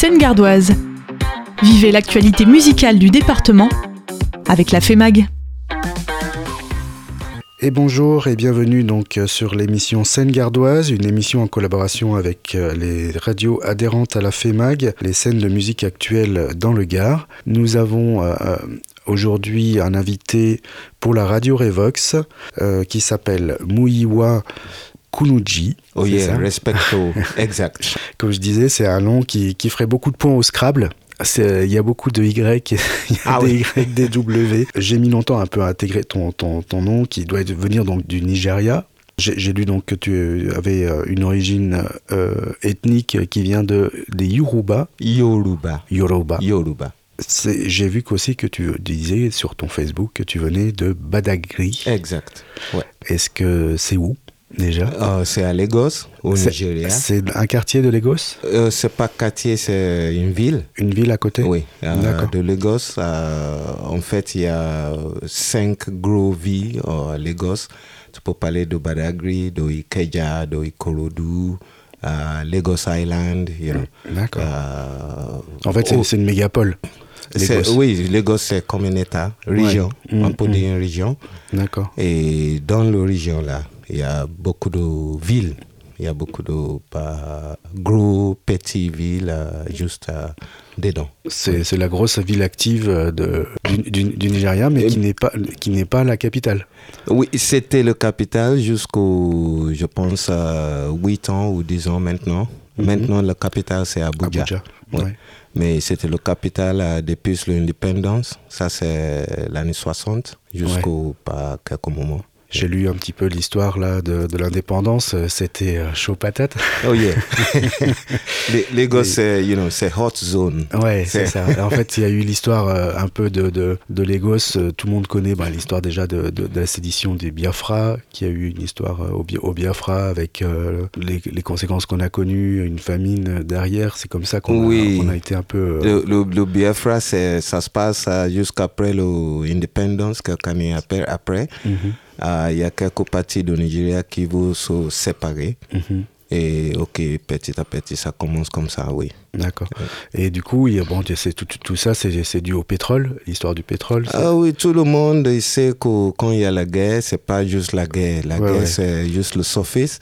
Seine-Gardoise. Vivez l'actualité musicale du département avec la FEMAG. Et bonjour et bienvenue donc euh, sur l'émission Scène Gardoise, une émission en collaboration avec euh, les radios adhérentes à la FEMAG, les scènes de musique actuelle dans le Gard. Nous avons euh, aujourd'hui un invité pour la radio Revox qui s'appelle Mouiwa Kunuji. Oh yeah, respecto, exact. Comme je disais, c'est un nom qui, qui ferait beaucoup de points au Scrabble. Il y a beaucoup de Y, il y a ah des Y, des W. J'ai mis longtemps un peu à intégrer ton, ton, ton nom qui doit venir donc du Nigeria. J'ai lu donc que tu avais euh, une origine euh, ethnique qui vient de, des Yoruba. Yoruba. Yoruba. Yoruba. J'ai vu aussi que tu disais sur ton Facebook que tu venais de Badagry. Exact. Ouais. Est-ce que c'est où? Déjà euh, C'est à Lagos, au Nigeria. C'est un quartier de Lagos? Euh, C'est pas quartier, c'est une ville. Une ville à côté? Oui, euh, de Lagos. en fait, il y a cinq gros villes à Lagos. Tu peux parler de Badagry, de Ikeja, de Ikorodu. Lagos Island, you know. D'accord. en fait, c'est une mégapole. Oui, Lagos, c'est comme un État, région. On peut dire une région. D'accord. Et dans la région là, il y a beaucoup de villes. Il y a beaucoup de pas, gros, petites villes euh, juste euh, dedans. C'est la grosse ville active euh, de, du, du, Nigeria, mais qui n'est pas, qui pas la capitale. Oui, c'était la capitale jusqu'au, je pense, 8 ans ou 10 ans maintenant. Mhm. Maintenant, la capitale, c'est Abuja. Abuja Mais c'était la capitale depuis l'indépendance. Ça, c'est l'année 60 jusqu'au pas quelques moments. J'ai lu un petit peu l'histoire là de, de l'indépendance. Euh, c'était euh, chaud patate. Oh yeah. Lagos, c'est you know, c'est hot zone. Ouais, c'est ça. En fait, il y a eu l'histoire euh, un peu de, de, de, Lagos. Tout le monde connaît bah, l'histoire déjà de, de, la sédition des Biafra, qui a eu une histoire au, au Biafra avec les, les, conséquences qu'on a connues, une famine derrière. C'est comme ça qu'on oui. a, a, été un peu. Le, le, Biafra, ça se passe jusqu'après l'indépendance, quelques années après. après. Mm -hmm. Ah, il y a quelques parties du Nigeria qui vont se séparer. Mhm. Et ok, petit à petit, ça commence comme ça, oui. D'accord. Et du coup, bon, tout, tout ça, c'est dû au pétrole, l'histoire du pétrole Ah oui, tout le monde sait que quand il y a la guerre, c'est pas juste la guerre. La guerre, c'est juste le surface.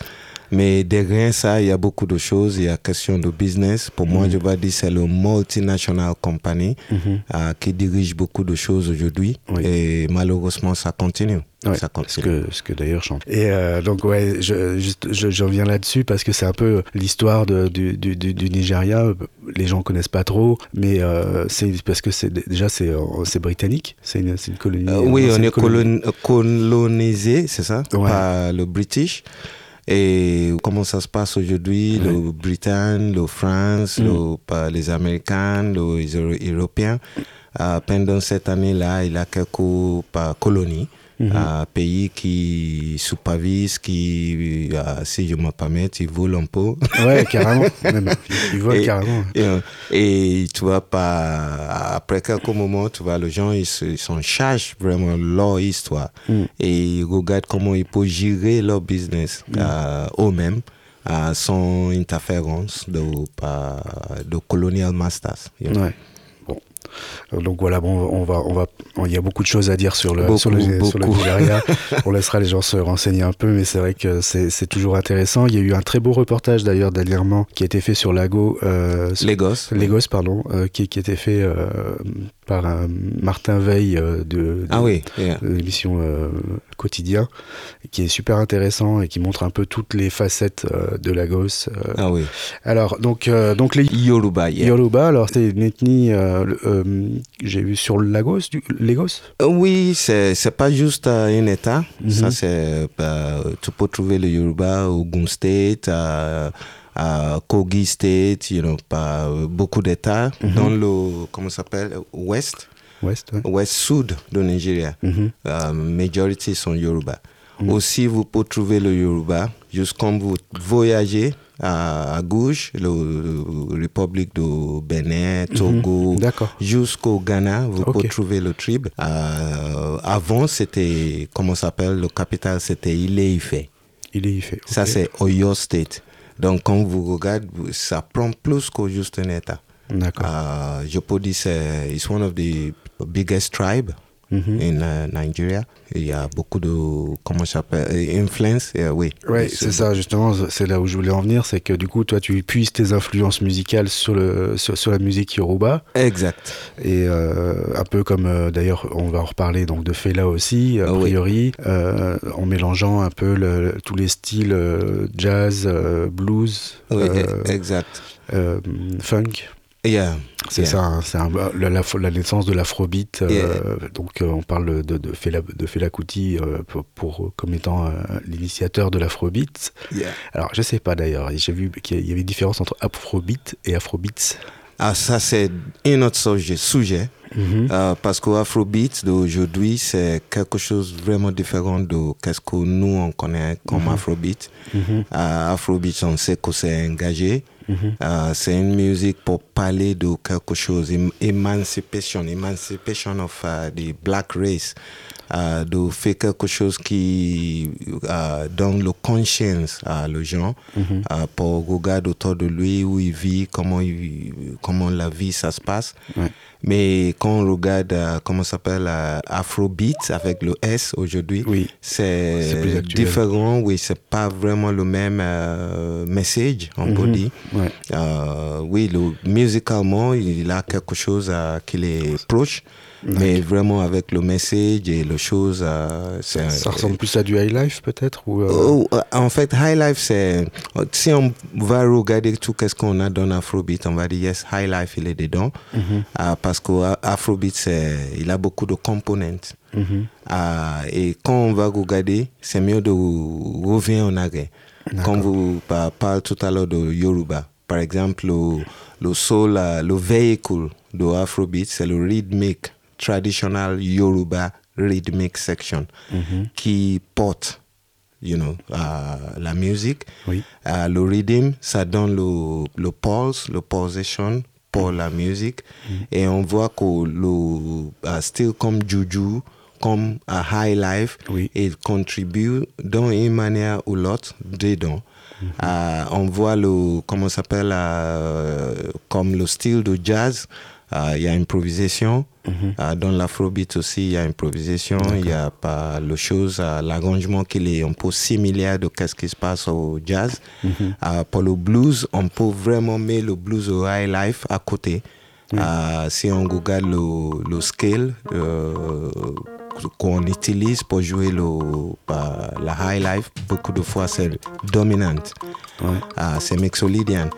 Mais derrière ça, il y a beaucoup de choses. Il y a question de business. Pour moi, mhm. je vais dire c'est le multinational company mhm. euh, qui dirige beaucoup de choses aujourd'hui. Et malheureusement, ça continue. ça continue. Ce que, ce que d'ailleurs chante. Et euh, donc, ouais, je, juste, je, je reviens là-dessus parce que c'est un peu l'histoire du, du, du, Nigeria. Les gens connaissent pas trop, mais euh, c'est parce que c'est déjà c'est britannique. C'est une, une, colonie. oui, on est colonisé, c'est ça, par le British. Et comment ça se passe aujourd'hui, le Britannique, le France, mm. les Américains, les Européens. Pendant cette année-là, il y a quelques colonies. Mm-hmm. un pays qui supervise, qui, euh, si je me permets, ils volent un peu. Ouais, carrément. ils volent carrément. Et, tu vois, pas, après quelques moments, tu vois, les gens, ils, s'en chargent vraiment leur histoire. Mm. Et ils regardent comment ils peuvent gérer leur business mm. euh, eux-mêmes. Euh, sans interférence de, de colonial masters. Ouais. Euh, donc voilà, bon, on va, on va, il y a beaucoup de choses à dire sur le, sur le, sur le Nigeria. on laissera les gens se renseigner un peu, mais c'est vrai que c'est toujours intéressant. Il y a eu un très beau reportage d'ailleurs dernièrement qui a été fait sur Lago, euh, Lagos, Lagos, pardon, euh, qui, qui a été fait euh, par Martin Veil euh, de, ah oui, l'émission euh, Quotidien, qui est super intéressant et qui montre un peu toutes les facettes euh, de Lagos. ah oui. Alors, donc, donc les Yoruba, Yoruba, alors c'est une ethnie, j'ai vu sur Lagos, du, Lagos Oui, c'est, c'est pas juste un État. Mhm. Ça, c'est, tu peux trouver le Yoruba au Gun State, à Kogi State, you know, pas beaucoup d'États mm -hmm. dans le, comment s'appelle, Ouest. Ouest, ouais. Ouest Sud de Nigeria. Mm -hmm. uh, majority sont Yoruba. Mm -hmm. Aussi, vous pouvez trouver le Yoruba, juste comme vous voyagez à, à gauche, la République de Bénin, mhm. Togo, jusqu'au Ghana, vous okay. pouvez trouver le tribe. Uh, avant, c'était, comment s'appelle, le capital, c'était Ile-Ife. Ile-Ife. Okay. Ça, c'est Oyo State. Donc, quand vous regardez, ça prend plus que juste un État. D'accord. Uh, Jopodi, is one of the biggest tribe Mhm. in uh, Nigeria. Il y a beaucoup de, comment ça s'appelle, euh, influence, euh, oui. Ouais, c'est ça, justement, c'est là où je voulais en venir, c'est que du coup, toi, tu puisses tes influences musicales sur, le, sur, sur la musique yoruba, Exact. et euh, un peu comme, euh, d'ailleurs, on va en reparler donc de Fela aussi, a Ah oui. priori, euh, en mélangeant un peu le- tous les styles jazz, blues, Oui, exact. funk. Yeah. C'est Yeah. ça, hein, c'est la, la- la naissance de l'afrobeat. euh, donc, euh, on parle de, de Fela, de Fela Kuti euh, pour, pour- comme étant l'initiateur de l'afrobeat. Yeah. Alors, je sais pas d'ailleurs, j'ai vu qu'il y avait une différence entre afrobeat et afrobeats. Ah, ça, c'est un autre sujet. sujet Mhm. Parce qu'Afrobeat d'aujourd'hui, c'est quelque chose vraiment différent de qu'est-ce que nous, on connaît comme Afrobeat. Mhm. Afrobeat, on sait que c'est engagé. Mhm. Euh, c'est une musique pour parler de quelque chose, emancipation, emancipation of uh, the black race, euh, de faire quelque chose qui euh, donne le conscience à les gens Mhm. euh, pour regarder autour de lui où il vit, comment, il, comment la vie ça se passe. Ouais. Mais quand on regarde comment ça s'appelle Afrobeat avec le S aujourd'hui, Oui. C'est différent. Oui, c'est pas vraiment le même message, on peut dire. Ouais. Euh, oui, le, musicalement, il a quelque chose qui est proche, mais vraiment avec le message et les choses, euh, Ça ressemble plus à du high life peut-être ou, euh, Oh, euh, en fait, High Life, c'est. Si on va regarder tout ce qu'on a dans Afrobeat, on va dire yes, High Life, il est dedans. Mhm. Ah, parce qu'Afrobeat, il a beaucoup de components. Mhm. Ah, et quand on va regarder, c'est mieux de revenir en arrière. Quand vous par- parlez tout à l'heure de Yoruba, par exemple, le, le soul, le véhicule de Afrobeat, c'est le rhythmic, traditional Yoruba rhythmic section qui porte you know, euh, la musique. Oui. Euh, le rhythm, ça donne le, le pulse, le pulsation pour la musique. Et on voit que le euh, style comme Juju, comme à High Life, Oui. il contribue d'une manière ou l'autre dedans. Euh, on voit le, comment s'appelle, comme le style de jazz, il y a improvisation. Euh, dans l'afrobeat aussi, il y a improvisation. Il y a pas le chose, euh, l'arrangement qui est un peu similaire de ce qui se passe au jazz. Euh, pour le blues, on peut vraiment mettre le blues au high life à côté. Euh, si on regarde le, le scale euh, qu'on utilise pour jouer le, bah, la high life, beaucoup de fois c'est dominante. Ouais. C'est mixolydian.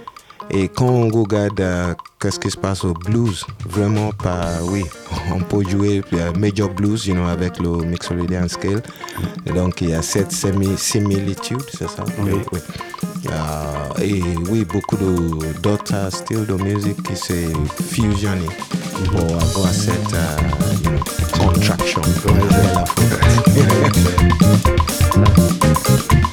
Et quand on regarde euh, qu'est-ce qui se passe au blues, vraiment pas, oui, on peut jouer euh, major blues, you know, avec le mixolydian scale. Et donc il y a cette semi- similitude, c'est ça? Oui. Ah, et oui, beaucoup de- d'autres styles de musique qui se fusionnent pour avoir cette euh, you know, contraction.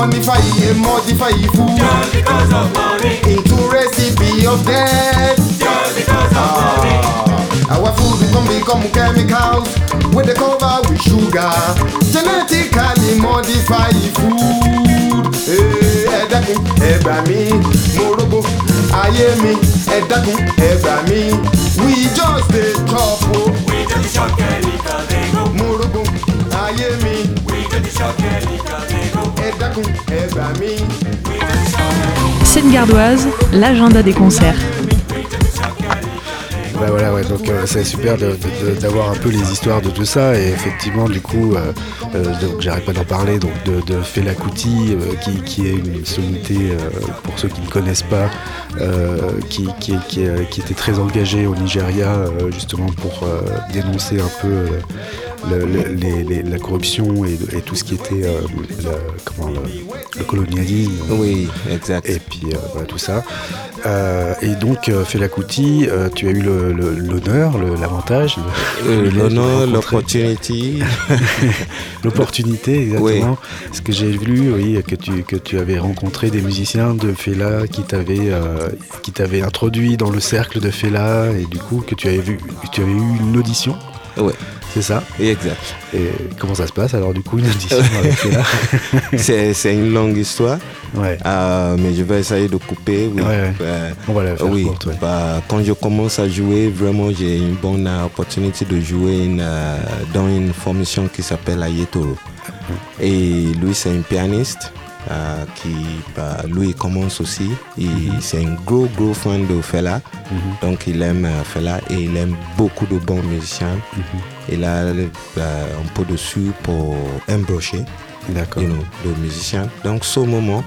modify and modify food just because of money, into recipe of death. just because of money, Our food come become chemicals with the cover with sugar. Genetically modified food. Eh, Ẹ dákun, ẹ gbà mí, mo rógbó, ayé mi, ẹ dákun, ẹ gbà mí. We just dey chop o, we just shock chemical they go, mo rógbó, ayé mi, ẹ dákun, ẹ gbà mí. Scène gardoise, l'agenda des concerts. Ouais, voilà, ouais, donc euh, c'est super d'avoir un peu les histoires de tout ça et effectivement du coup, euh, euh, donc j'arrête pas d'en parler, donc de, de Fela Kuti, euh, qui, qui est une sommité euh, pour ceux qui ne connaissent pas, euh, qui, qui, qui, euh, qui était très engagé au Nigeria euh, justement pour euh, dénoncer un peu euh, le- le- les- les- la corruption et, et tout ce qui était euh, la- comment, le, le colonialisme. Oui, exact. Et puis euh, voilà tout ça. Euh, et donc euh, Fela Kuti, euh, tu as eu l'honneur, l'avantage, Euh, L'honneur, l'opportunité. l'opportunité exactement. Ce que j'ai vu, oui, que tu que tu avais rencontré des musiciens de Fela qui t'avaient euh, qui t'avaient introduit dans le cercle de Fela et du coup que tu avais vu, tu avais eu une audition. Ouais. C'est ça. Exact. Et comment ça se passe alors du coup une audition avec C'est une longue histoire, Ouais. euh, mais je vais essayer de couper. Oui. Ouais, ouais. Euh, On va la faire oui, courte, ouais. bah, quand je commence à jouer, vraiment j'ai une bonne opportunité de jouer une, euh, dans une formation qui s'appelle Ayetoro. Et lui, c'est un pianiste euh, qui, bah, lui, il commence aussi. Et C'est un gros, gros fan de Fela. Donc, il aime euh, Fela et il aime beaucoup de bons musiciens. Il a euh, un peu de sous pour D'accord. you know, le musicien. Donc, ce moment,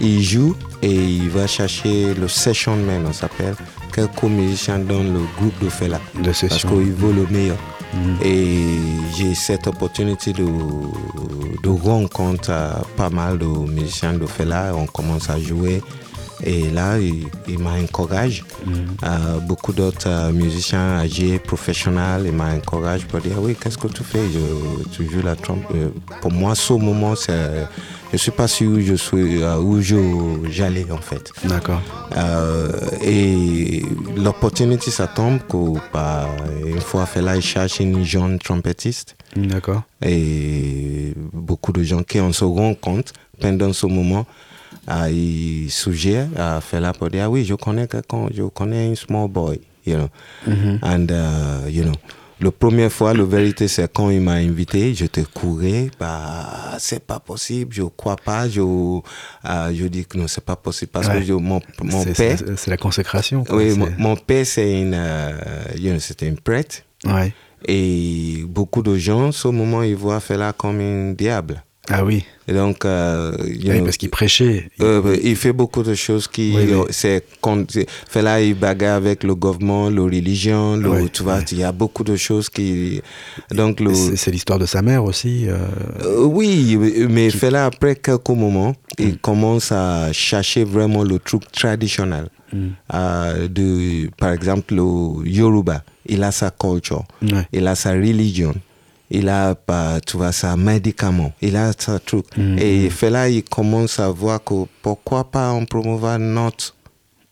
il joue et il va chercher le session man, on s'appelle, quelques musiciens dans le groupe de Fela. De Parce qu'il veut le meilleur. Mhm. Et j'ai cette opportunité de, de rencontrer pas mal de musiciens de Fela. On commence à jouer. Et là, il, il m'a encouragé. Euh, beaucoup d'autres euh, musiciens âgés, professionnels, il m'a encouragé pour dire oui, qu'est-ce que tu fais? Je, Tu joues la trompe. Euh, Pour moi, ce moment, c'est, je ne suis pas sûr où je suis, euh, où j'allais en fait. D'accord. Euh, et l'opportunité, ça tombe que, bah, une fois fait là, il cherche une jeune trompettiste D'accord. et beaucoup de gens qui en se rendent compte pendant ce moment. euh, ils suggèrent à faire là pour dire ah oui je connais quelqu'un je connais un small boy you know and uh, you know la première fois, la vérité, c'est quand il m'a invité, je te courais, bah, c'est pas possible, je crois pas, je, euh, je dis que non, c'est pas possible parce Ouais. que je- mon, mon C'est- père, c'est la consécration. quoi. oui, mon, mon père, c'est une, euh, you know, c'était une prêtre. Ouais. Et beaucoup de gens, ce moment, ils voient Fela comme un diable. Ah oui. Et donc, euh, Oui, know, parce qu'il prêchait. Il- euh, il fait beaucoup de choses qui, Oui, oui. c'est con- c'est- Fela, il bagarre avec le gouvernement, la religion, le, Ouais, tu vois, ouais. il y a beaucoup de choses qui, donc le, C'est l'histoire de sa mère aussi. euh, oui, mais Fela, après quelques moments, il commence à chercher vraiment le truc traditionnel. Euh, de, par exemple, le Yoruba, il a sa culture, Ouais. il a sa religion, il a, bah, tu vois, sa médicament, il a sa truc. Et Fela, il commence à voir que pourquoi pas on promouvoir notre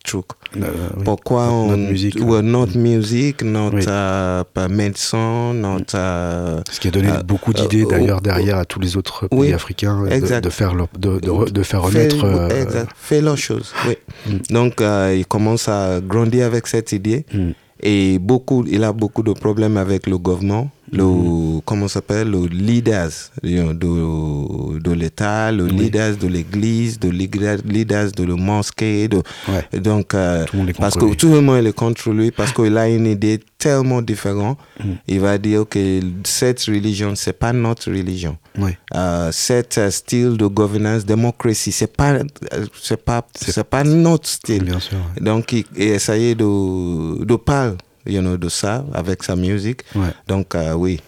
truc. Euh, oui. Pourquoi on, Notre musique. ouais, notre musique, notre Oui. euh, pas médecin, notre euh, Ce qui a donné Euh, beaucoup d'idées euh, d'ailleurs euh, derrière à tous les autres pays oui, africains de, exact. de faire leur- de, de de faire fait, euh, exact, fait leur chose. Oui. Mm. Donc il commence à grandir avec cette idée Mm. et beaucoup, il a beaucoup de problèmes avec le gouvernement, le comment ça s'appelle, le leaders de, de l'État, le Oui. leaders de l'Église, de leaders de la mosquée, de, Ouais. donc euh, parce contre que tout le monde est contre lui parce qu'il a une idée tellement différente. Mm. Il va dire que cette religion c'est pas notre religion. Ouais. Euh, cet euh, style de governance, démocratie, c'est pas, euh, c'est pas, C'est- pas notre style. Bien sûr. ouais. Donc, il, il essayait de, de parler you know, de ça avec sa musique. Ouais. Donc, euh, oui,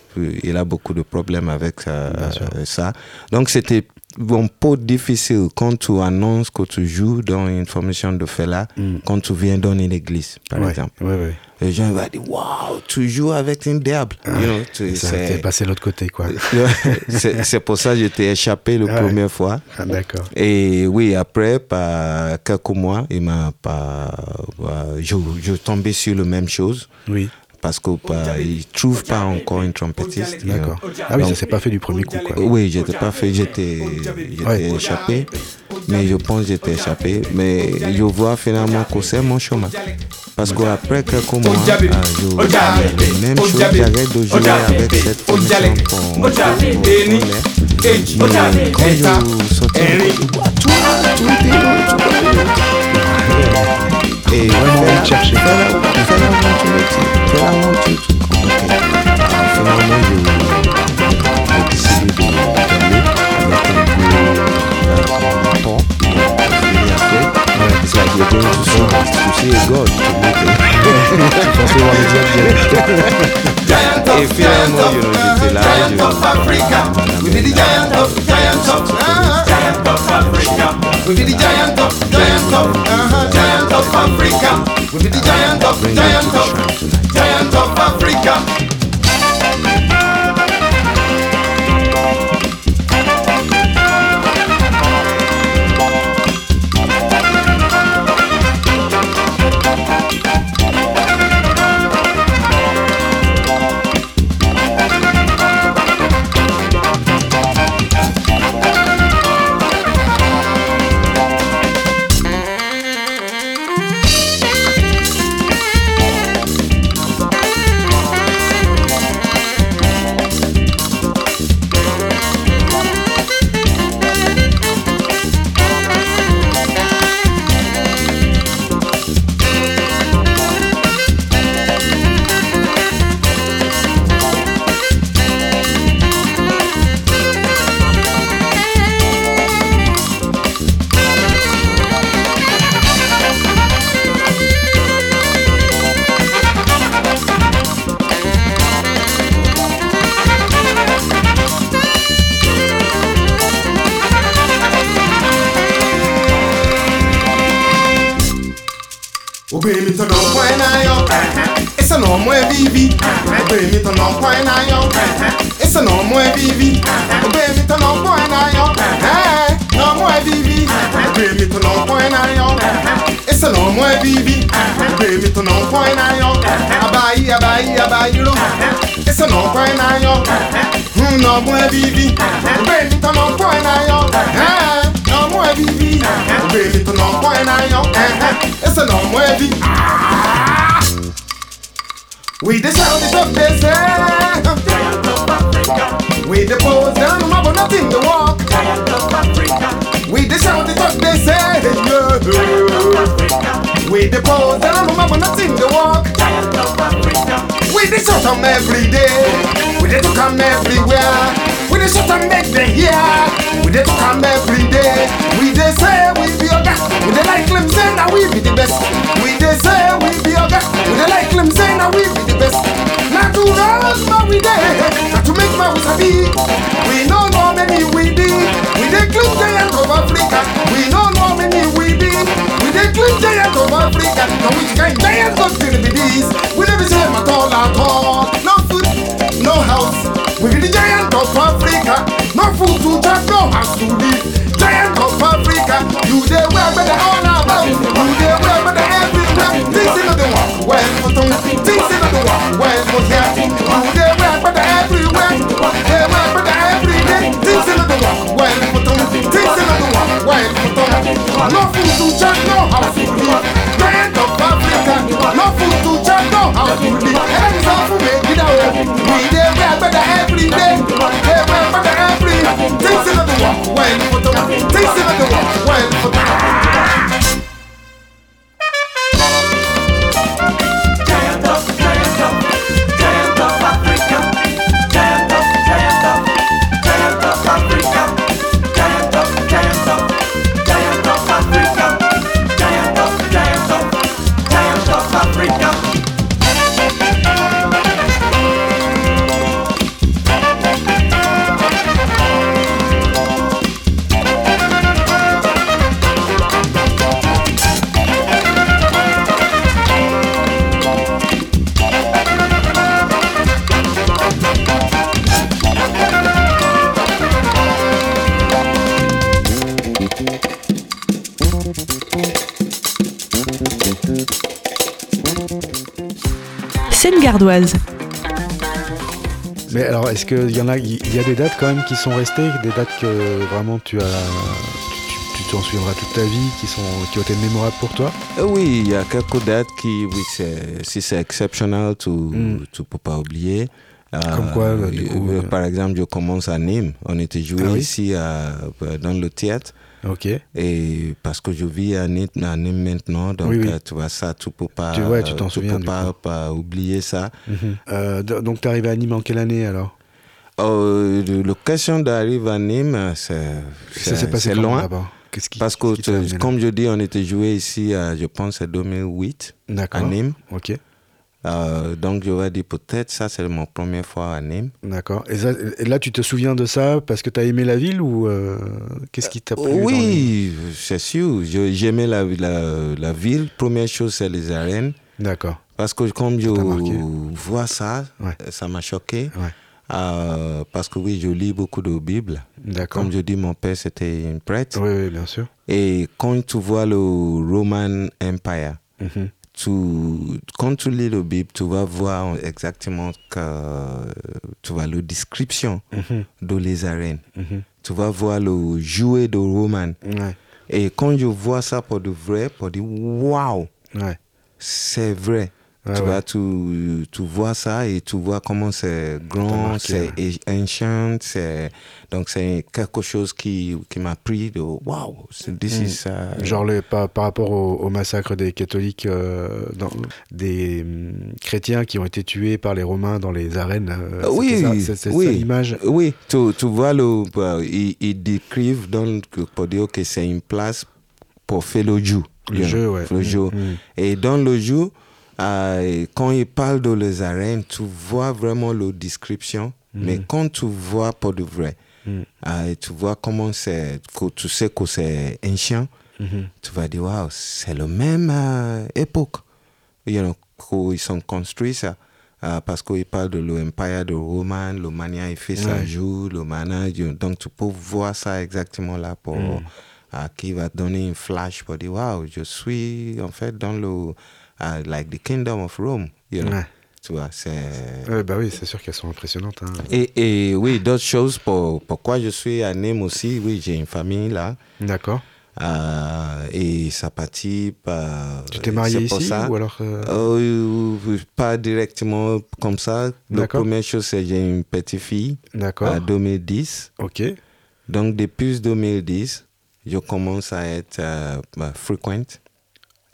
il a beaucoup de problèmes avec euh, sûr. ça. Donc, c'était un peu difficile quand tu annonces que tu joues dans une formation de Fela, Mm. quand tu viens dans une église, par ouais. exemple. Ouais. Les gens vont dire Waouh, tu joues avec un diable. You know, tu- ça passé de l'autre côté, quoi. c'est pour ça que j'étais échappé la Ah ouais. première fois. Ah, D'accord. Et oui, après, par quelques mois, il m'a pas, euh, je, je tombais sur la même chose Oui, parce qu'il ne trouve pas encore une trompettiste. d'accord. Ah oui, ça s'est pas fait du premier coup, quoi. Oui, j'étais pas fait, j'étais j'étais Ouais. échappé, mais je pense que j'étais échappé, mais je vois finalement que c'est mon chemin. Parce qu'après quelques mois, euh, je même chose, j'arrête de jouer avec cette formation est. Eji, Mais quand je sortais, Eri. et Vraiment Fela- envie de chercher. Et of, finalement, giant you know, of, j'étais là, giant of Africa. We be the giant of, giant of, uh-huh. Giant of Africa. We be the giant of, giant of, giant of Africa. We be the giant of, Bring it to giant Hey baby, play me to no point I yo. Abai, abai, abai, não know. It's a no point I yo. Who no more baby, play não to no Não I yo. No more baby, play não to no point não yo. It's a baby. We the sound is. Giant of Africa. We the pose down, but nothing to walk. Giant of Africa. We the sound it up, they say. Yeah. Africa. We the pose down, but nothing to walk. Giant of Africa. We the shut 'em every day. We the took 'em everywhere. We the shut 'em make them hear. We the took 'em every day. We they say we be a best. We they like them say that we be the best. We they say we be a best. We they like them say that we be the best. Not to run but we dey. Not to make my sabi. We know how many we be. We the club giant of Africa. We know how many we be. We the club giant of Africa. Now which kind giant of be these? We never say at all at all. No food, no house. We be the giant of Africa. No food to chop, no house to live. Giant of Africa. You there well better all about. You there well better every time. Things in the world when we do. Things not the world well for hear. You there well better everywhere. There well better every day. Things not the world when we do. Things not the world well for do. No food to chop, no house to live. Giant of No food to chop, down how to be hands to make it out we dey wear better every day. Dey wear better every things in the world when put for the things in the world when for the Mais alors, est-ce qu'il y en a, il y a des dates quand même qui sont restées, des dates que vraiment tu as, tu- t'en souviendras toute ta vie, qui sont, qui ont été mémorables pour toi? Euh, Oui, il y a quelques dates qui, oui, c'est- si c'est exceptionnel, tu ne Mm. peux pas oublier. Euh, Comme quoi, bah, du euh, coup, euh, Par exemple, je commence à Nîmes. On était joué Ah oui? ici à- dans le théâtre. Ok. Et parce que je vis à Nîmes, maintenant, donc Oui, oui. euh, tu vois ça, tu peux pas, Tu- ouais, tu t'en euh, souviens, peux pas, oublier ça. Mhm. Euh, donc, t'es arrivé à Nîmes en quelle année alors? Euh, L'occasion d'arriver à Nîmes, c'est loin. d'abord Parce que, comme je dis, on était joué ici, à, je pense, en 2008 à. Nîmes. Ok. Euh, donc, je vais dire peut-être ça, c'est mon première fois à Nîmes. D'accord. Et, là, tu te souviens de ça parce que tu as aimé la ville ou euh, qu'est-ce qui t'a plu oui, c'est sûr. J'aimais la, la, la ville. Première chose, c'est les arènes. D'accord. Parce que comme je vois ça, Ouais. ça m'a choqué. Ouais. Euh, parce que oui, je lis beaucoup de Bible. D'accord. Comme je dis, mon père, c'était un prêtre. Oui, oui, bien sûr. Et quand tu vois le Roman Empire, Mhm. Tu, quand tu lis le Bible, tu vas voir exactement que tu vois la description Mhm. de les arènes. Mhm. Tu vas voir le jouet de Roman. Ouais. Et quand je vois ça pour de vrai, pour dire waouh, Ouais. c'est vrai. Tu ouais. vois, tu, tu vois ça et tu vois comment c'est grand, c'est ancient, c'est donc c'est quelque chose qui, qui m'a pris de waouh, c'est- this Mm. is, uh, Genre le, par, par rapport au, au massacre des catholiques, euh, dans- des hum, chrétiens qui ont été tués par les Romains dans les arènes. euh, Euh, oui, c'est- oui. ça l'image? Oui, tu, tu vois, le, bah, ils, ils décrivent dans, pour dire que c'est une place pour faire le jeu. Le jeu, ouais. Le jeu. Mm. Et dans le jeu, euh, quand ils parlent de les arènes, tu vois vraiment la description. Mais quand tu vois pour de vrai, Mm. euh, tu vois comment c'est, tu sais que c'est ancien, Mhm. tu vas dire, waouh, c'est la même euh, époque. You know, qu'ils sont construits ça. Euh, parce qu'ils parlent de l'Empire de Roman, le mania il fait ça Ouais. jour, le mana, donc tu peux voir ça exactement là pour, Mm. qui va donner une flash pour dire, waouh, je suis en fait dans le, euh, like the kingdom of Rome, you know. Ouais. Tu vois, c'est... Bah oui, c'est sûr qu'elles sont impressionnantes. hein. Et, et oui, d'autres choses, pour, pourquoi je suis à Nîmes aussi, oui, j'ai une famille là. D'accord. Euh, et ça partit par... Tu t'es marié pour ici ça. ou alors euh, Euh, euh, pas directement comme ça. La première chose, c'est que j'ai une petite fille D'accord. en 2010. Ok. Donc, depuis 2010, je commence à être euh, bah, frequent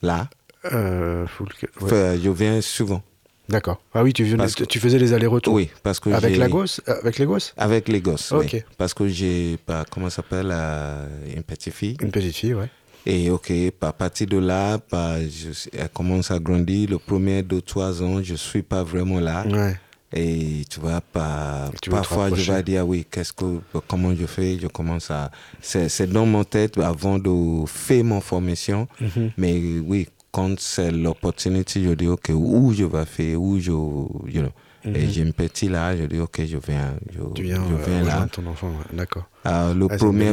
là. Euh, full- ouais. Enfin, je viens souvent. D'accord. Ah oui, tu, que- faisais les allers-retours. Oui, parce que Avec j'ai- la gosse Avec les gosses Avec les gosses, Ok. oui. Parce que j'ai, bah, comment ça s'appelle, euh, une petite fille. Une petite fille, ouais. Et ok, à partir de là, bah, je- elle commence à grandir. Le premier deux, trois ans, je suis pas vraiment là. Ouais. Et tu vois, pas, Tu parfois je vais dire, oui, qu'est-ce que, comment je fais? Je commence à. C'est c'est dans mon tête avant de faire mon formation. Mhm. Mais oui, quand c'est l'opportunité, je dis, OK, où je vais faire, où je. You know. Et j'ai un petit là, je dis, OK, je viens, je, Mhm. Tu viens, je euh, viens là. rejoindre ton enfant, d'accord. Euh, le Ah, premier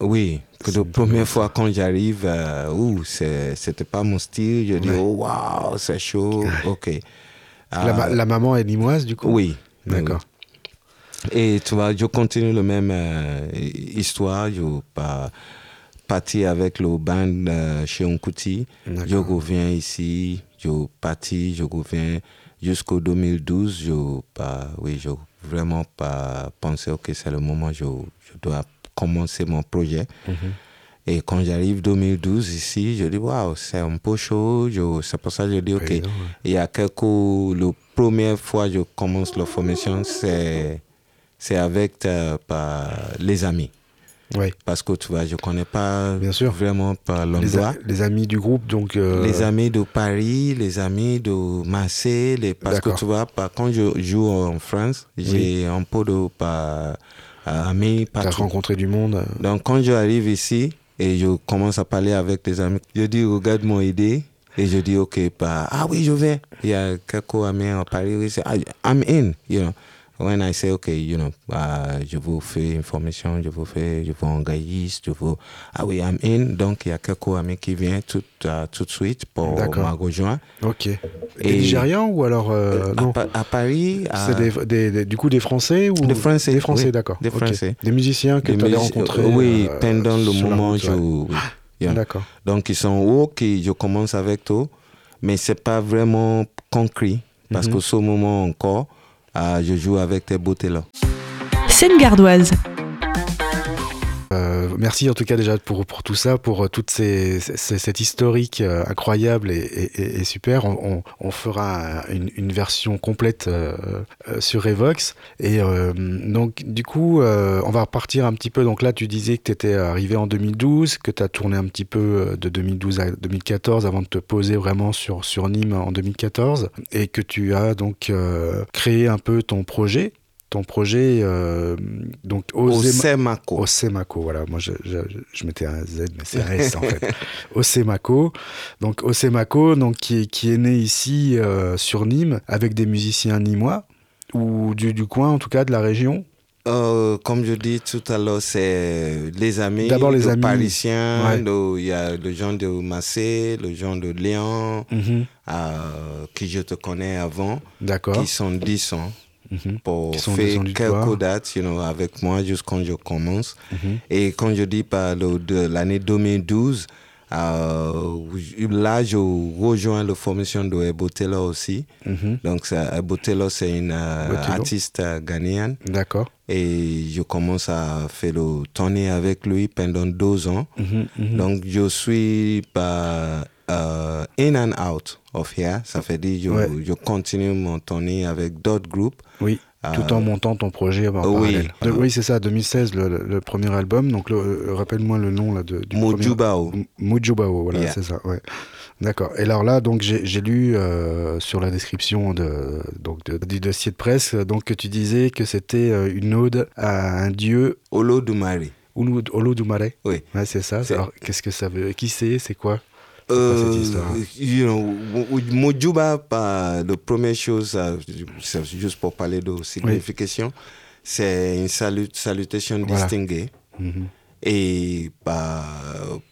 oui, que la première fois quand j'arrive, euh, c'était pas mon style. Je dis, oh waouh, c'est chaud. Ok. La, ma- Euh, la maman est limoise, du coup? Oui. D'accord. oui. Et tu vois, je continue la même euh, histoire. Je, par, parti avec le band euh, chez Onkuti. Je reviens ici, je parti, je reviens jusqu'au 2012. Je pas, oui, je vraiment pas pensé que c'est le moment, je, je dois commencer mon projet. Mhm. Et quand j'arrive 2012 ici, je dis waouh, c'est un peu chaud. C'est pour ça que je dis ok. Ouais. Il y a quelques, la première fois que je commence la formation, c'est c'est avec euh, par les amis. Ouais. Parce que tu vois, je connais pas Bien sûr. vraiment pas Les, l'endroit. les amis du groupe, donc. euh, Les amis de Paris, les amis de Marseille, les... parce que tu vois, pas- quand je joue en France, j'ai un peu de pas, amis T'as rencontré du monde. euh, Donc quand j'arrive ici et je commence à parler avec les amis, je dis regarde mon idée et je dis ok pas ah oui je vais. Il y a quelques amis à Paris oui c'est ah, I'm in you know. When I say ok you know ah, je vous fais une formation, je vous fais je vous engage, je vous ah oui I'm in donc il y a quelques amis qui viennent tout ah, tout de suite pour me rejoindre. Ok. Et- Nigérians ou alors. euh, à, non à Paris, C'est des, des- des- du coup des Français ou Des Français, Des Français, oui. d'accord. Des. Français. Des musiciens que tu avais rencontrés. oui euh, pendant le moment je ouais. oui, yeah. D'accord. Donc, ils sont OK, je commence avec toi, mais c'est pas vraiment concret parce Mhm. que ce moment encore, ah, je joue avec tes beautés là. Scène gardoise. Euh, merci en tout cas déjà pour, tout ça, pour euh, toute ces, cette historique euh, incroyable et, super. On, fera une, version complète euh, sur Evox. Et donc du coup, on va repartir un petit peu. Donc là, tu disais que tu étais arrivé en 2012, que tu as tourné un petit peu de 2012 à 2014 avant de te poser vraiment sur, Nîmes en 2014. Et que tu as donc créé un peu ton projet. Ton projet, euh, donc Au Osema- Semaco. Osemaco, voilà. Moi, je, je, je mettais un Z, mais c'est S en fait. Osemaco. Donc, Osemaco, donc, qui, est, qui est né ici euh, sur Nîmes avec des musiciens nîmois ou du, du coin, en tout cas, de la région. Euh, comme je dis tout à l'heure, c'est les amis, D'abord les les amis. Parisiens, Ouais. le- il y a le gens de Marseille, le gens de Lyon, euh, qui je te connais avant, D'accord. qui sont 10 ans. Mhm. pour faire quelques dates you know, avec moi juste quand je commence. Mhm. Et quand je dis par l'année 2012, euh, là, je rejoins la formation de Ebotela aussi. Mhm. Donc, Ebotela, c'est une euh, artiste euh, ghanéenne. D'accord. Et je commence à faire le tournée avec lui pendant deux ans. Mhm. Donc, je suis pas euh, in and out of here. Ça fait dire, je, Ouais. je continue mon tournée avec d'autres groupes. Oui. Tout en montant ton projet en oui. parallèle. De- oui, c'est ça, 2016, le, premier album. Donc, euh, rappelle-moi le nom là, de, du premier- Mojubao. M- Mojubao, voilà, Yeah. c'est ça, ouais. D'accord. Et alors là, donc j'ai lu euh, sur la description de, donc de- du dossier de presse euh, donc que tu disais que c'était euh, une ode à un dieu Olodumare. Olodumare. Oui. Ouais, c'est ça. Alors qu'est-ce que ça veut Qui c'est C'est quoi? Euh, you know, Mo- Mojuba, par la première chose, c'est juste pour parler de signification, c'est une salut, salutation Voilà. distinguée. Mhm. Et bah,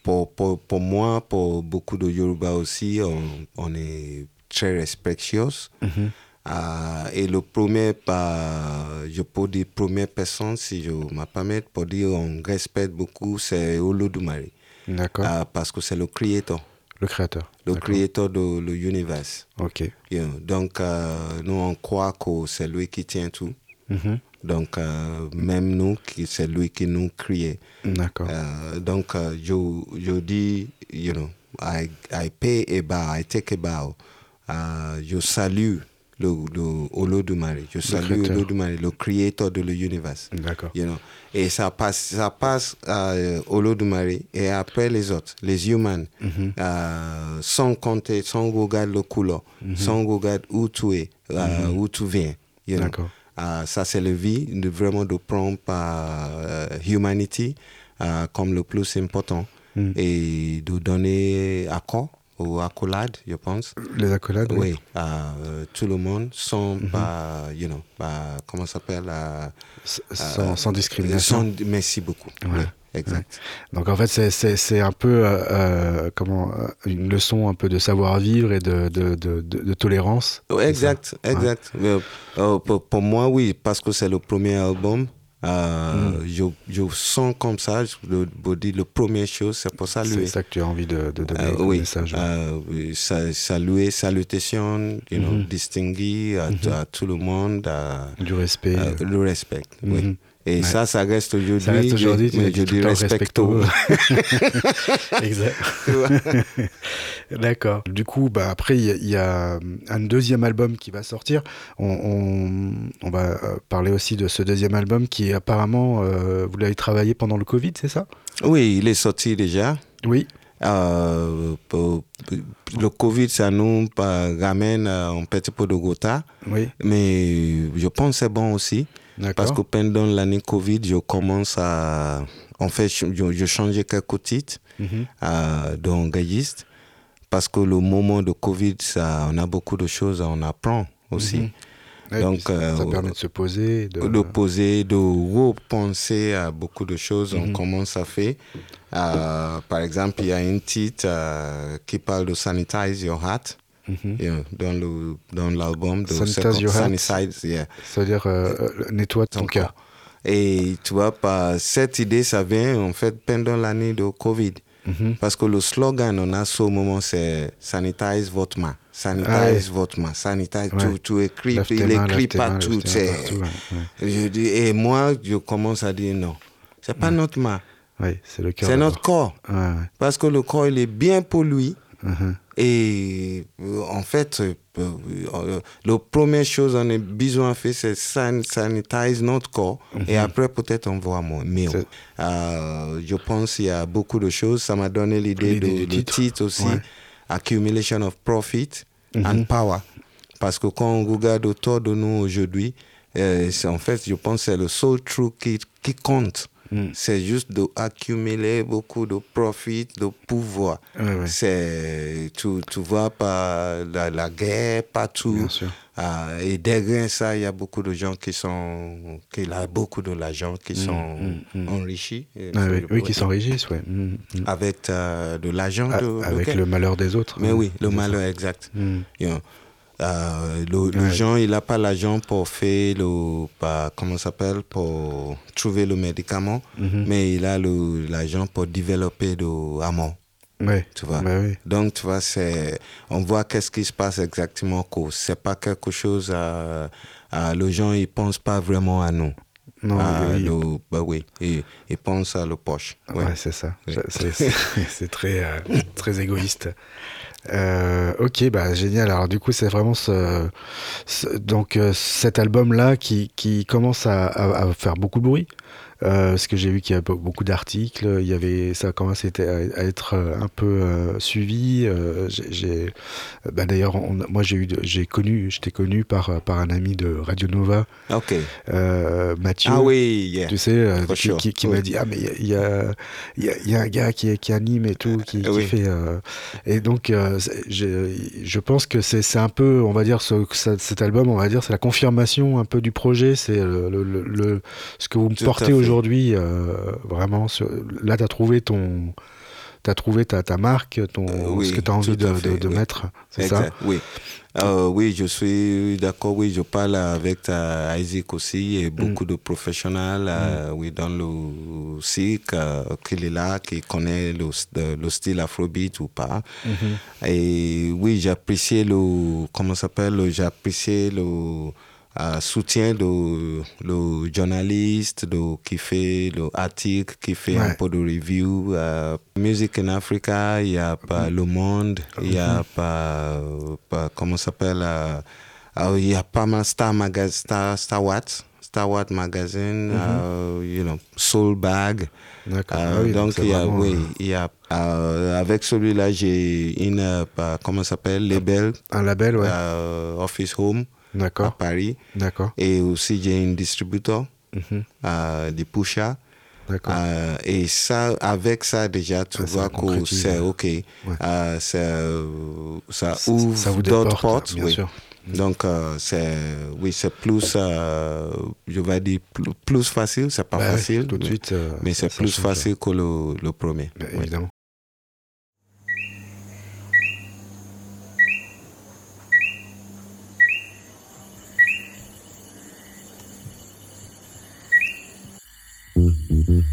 pour, pour, pour moi, pour beaucoup de Yoruba aussi, on, on est très respectueux. Mhm. Euh, et le premier, bah, je peux dire première personne, si je me permets, pour dire on respecte beaucoup, c'est Olodumare. D'accord. Euh, parce que c'est le créateur, Le créateur. le créateur de l'univers. Ok. Donc, euh, nous, on croit que c'est lui qui tient tout. Mhm. Donc, euh, même nous, c'est lui qui nous crée. D'accord. Euh, donc, je, je dis, you know, I, I pay a bow, I take a bow. Je salue le, le Olodumare, je salue. Olodumare, le créateur de l'univers. D'accord. You know. Et ça passe, ça passe à euh, Olodumare et après les autres, les humains, Mhm. euh, sans compter, sans regarder le couleur, sans regarder où tu es, euh, où tu viens. you know. D'accord. Euh, ça, c'est la vie, de vraiment de prendre par humanity comme le plus important Mm. et de donner accord ou accolade, je pense. Les accolades. Oui, à euh, tout le monde sans pas, you know, pas, comment ça s'appelle euh, Sans, sans discrimination. sans- merci beaucoup. Ouais. Oui, exact. Donc en fait, c'est- un peu euh, euh, comment euh, une leçon un peu de savoir-vivre et de, de, de, tolérance. Exact, exact. Pour moi, oui, parce que c'est le premier album. Euh, je, je sens comme ça, je le, je dis le première chose, c'est pour C'est saluer. ça que tu as envie de, de donner Euh, oui, message. euh, saluer, salutation, you know, Mhm. distinguer à, à tout le monde, à, du respect. à le respect. oui. Et Ouais. ça, ça reste aujourd'hui. Ça reste aujourd'hui, je, je tout dis respecto. exact. D'accord. Du coup, bah, après, il y, a- il y a un deuxième album qui va sortir. On, on- on va euh, parler aussi de ce deuxième album qui, apparemment, euh, vous l'avez travaillé pendant le Covid, c'est ça? Oui, il est sorti déjà. Oui. Euh, le Covid, ça nous ramène un petit peu de gota, Oui. mais je pense que c'est bon aussi. Parce que pendant l'année Covid, je commence à. En fait, je, je changeais quelques titres Mhm. euh, d'orgailliste. Parce que le moment de Covid, ça, on a beaucoup de choses à en apprendre aussi. Mhm. Ouais, Donc, puis ça, ça euh, permet de se poser. De... De poser, de repenser à beaucoup de choses, on Mhm. commence à faire. Euh, par exemple, il y a un titre euh, qui parle de Sanitize Your Heart. Mhm. dans le dans l'album de Sanitize Your Heart. Sanitize, yeah. C'est-à-dire, euh, euh, nettoie ton cœur. Et tu vois, par cette idée, ça vient en fait pendant l'année de Covid. Mhm. Parce que le slogan, on a ce moment, c'est sanitize votre main. Sanitize Ah votre main. Sanitize, Ouais. Lave tes il mains, écrit partout. ouais. Je dis, et moi, je commence à dire non. C'est pas notre main, Oui, c'est notre corps. Parce que le corps, il est bien pollué. Mhm. Et euh, en fait, euh, euh, la première chose on a besoin de faire, c'est san sanitiser notre corps. Et après, peut-être, on voit euh, je pense qu'il y a beaucoup de choses. Ça m'a donné l'idée du titre. titre aussi. Ouais. Accumulation of profit and power. Parce que quand on regarde autour de nous aujourd'hui, euh, en fait, je pense que c'est le seul truc qui, qui compte. Mm. C'est juste d'accumuler beaucoup de profit, de pouvoir. C'est, tu, tu vois, par la, la guerre partout. Bien sûr. Ah, et derrière ça, il y a beaucoup de gens qui sont, qui a beaucoup de l'argent, qui sont mm, mm. enrichis. Ah oui, qui s'enrichissent, ouais. Avec euh, de l'argent. De, avec le malheur des autres. Mais oui, le ça. malheur exact. Euh, le, le Ouais. gens, il n'a pas l'argent pour faire le, pas, comment s'appelle, pour trouver le médicament, Mhm. mais il a le- l'argent pour développer de amour. Ouais. Tu vois. Bah oui. Donc, tu vois, c'est, on voit qu'est-ce qui se passe exactement. C'est pas quelque chose à, à- les gens, ils pensent pas vraiment à nous. Non, oui. le- bah oui, ils, ils pensent à le poche. Ouais, Ouais. c'est ça. Oui. C'est très, euh, très égoïste. Euh, ok, bah génial. Alors du coup, c'est vraiment ce, donc euh, cet album-là qui, qui commence à, à- à faire beaucoup de bruit? Euh, parce que j'ai vu qu'il y a be- beaucoup d'articles, il y avait, ça commence à être, à être euh, un peu euh, suivi. euh, j'ai- bah, d'ailleurs, moi j'ai eu, j'ai connu, j'étais connu par par un ami de Radio Nova, Ok. Mathieu. Ah oui, yeah. Tu sais, qui, sure. qui- qui Oui. m'a dit Ah, mais il y a, il y, a, y a un gars qui, qui anime et tout, qui, Oui. fait. Et donc, j'ai- je pense que c'est un peu, on va dire, ce, ce- cet album, on va dire, c'est la confirmation un peu du projet. C'est le, le- le- le- ce que vous me Tout portez fait. Aujourd'hui, euh, vraiment. là, tu as trouvé ton. T'as trouvé ta, ta marque, ton, Euh, oui, ce que tu as envie de, oui. mettre, c'est ça Oui. Euh, oui, je suis d'accord. Oui, je parle avec Isaac aussi et beaucoup de professionnels euh, oui, dans le cirque qui est là, qui connaît le, le- le style afrobeat ou pas. Et oui, j'appréciais le, comment s'appelle, j'appréciais le soutien de le journaliste de, qui fait le article, qui fait un peu de review. Euh, Music in Africa, il y a pas Le Monde, il y a pas, pas comment ça s'appelle, euh, euh, il y a pas mal Star Magazine, Star, Star What, Star What Magazine, euh, you know, Soul Bag. Euh, Ah oui, donc, il y a, vraiment, oui, il y a, euh, avec celui-là, j'ai une, comment ça s'appelle, label, un label, ouais. Office Home à. Paris. D'accord. Et aussi, j'ai un distributeur, Mhm. euh, des Pusha. D'accord. Euh, et ça, avec ça déjà, tu Ah, vois que concrétise. c'est OK. Euh, euh, ça Ça- ouvre ça d'autres portes. bien oui. sûr. Donc, euh, c'est, oui, c'est plus, euh, je vais dire, plus, plus facile. C'est pas Bah facile. tout de mais- suite. Mais c'est plus change. facile que le, le premier. Bah, Oui. Évidemment. Mm-hmm.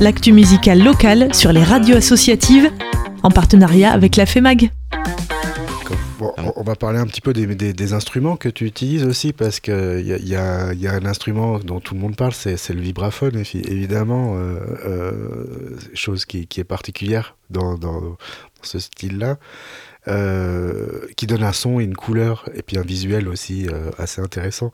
L'actu musicale locale sur les radios associatives en partenariat avec la FEMAG. On- va parler un petit peu des, instruments que tu utilises aussi, parce qu'il y a, y un instrument dont tout le monde parle, c'est le vibraphone, évi- évidemment, euh, euh, chose qui, est particulière dans, ce style-là, qui donne un son et une couleur, et puis un visuel aussi euh, assez intéressant.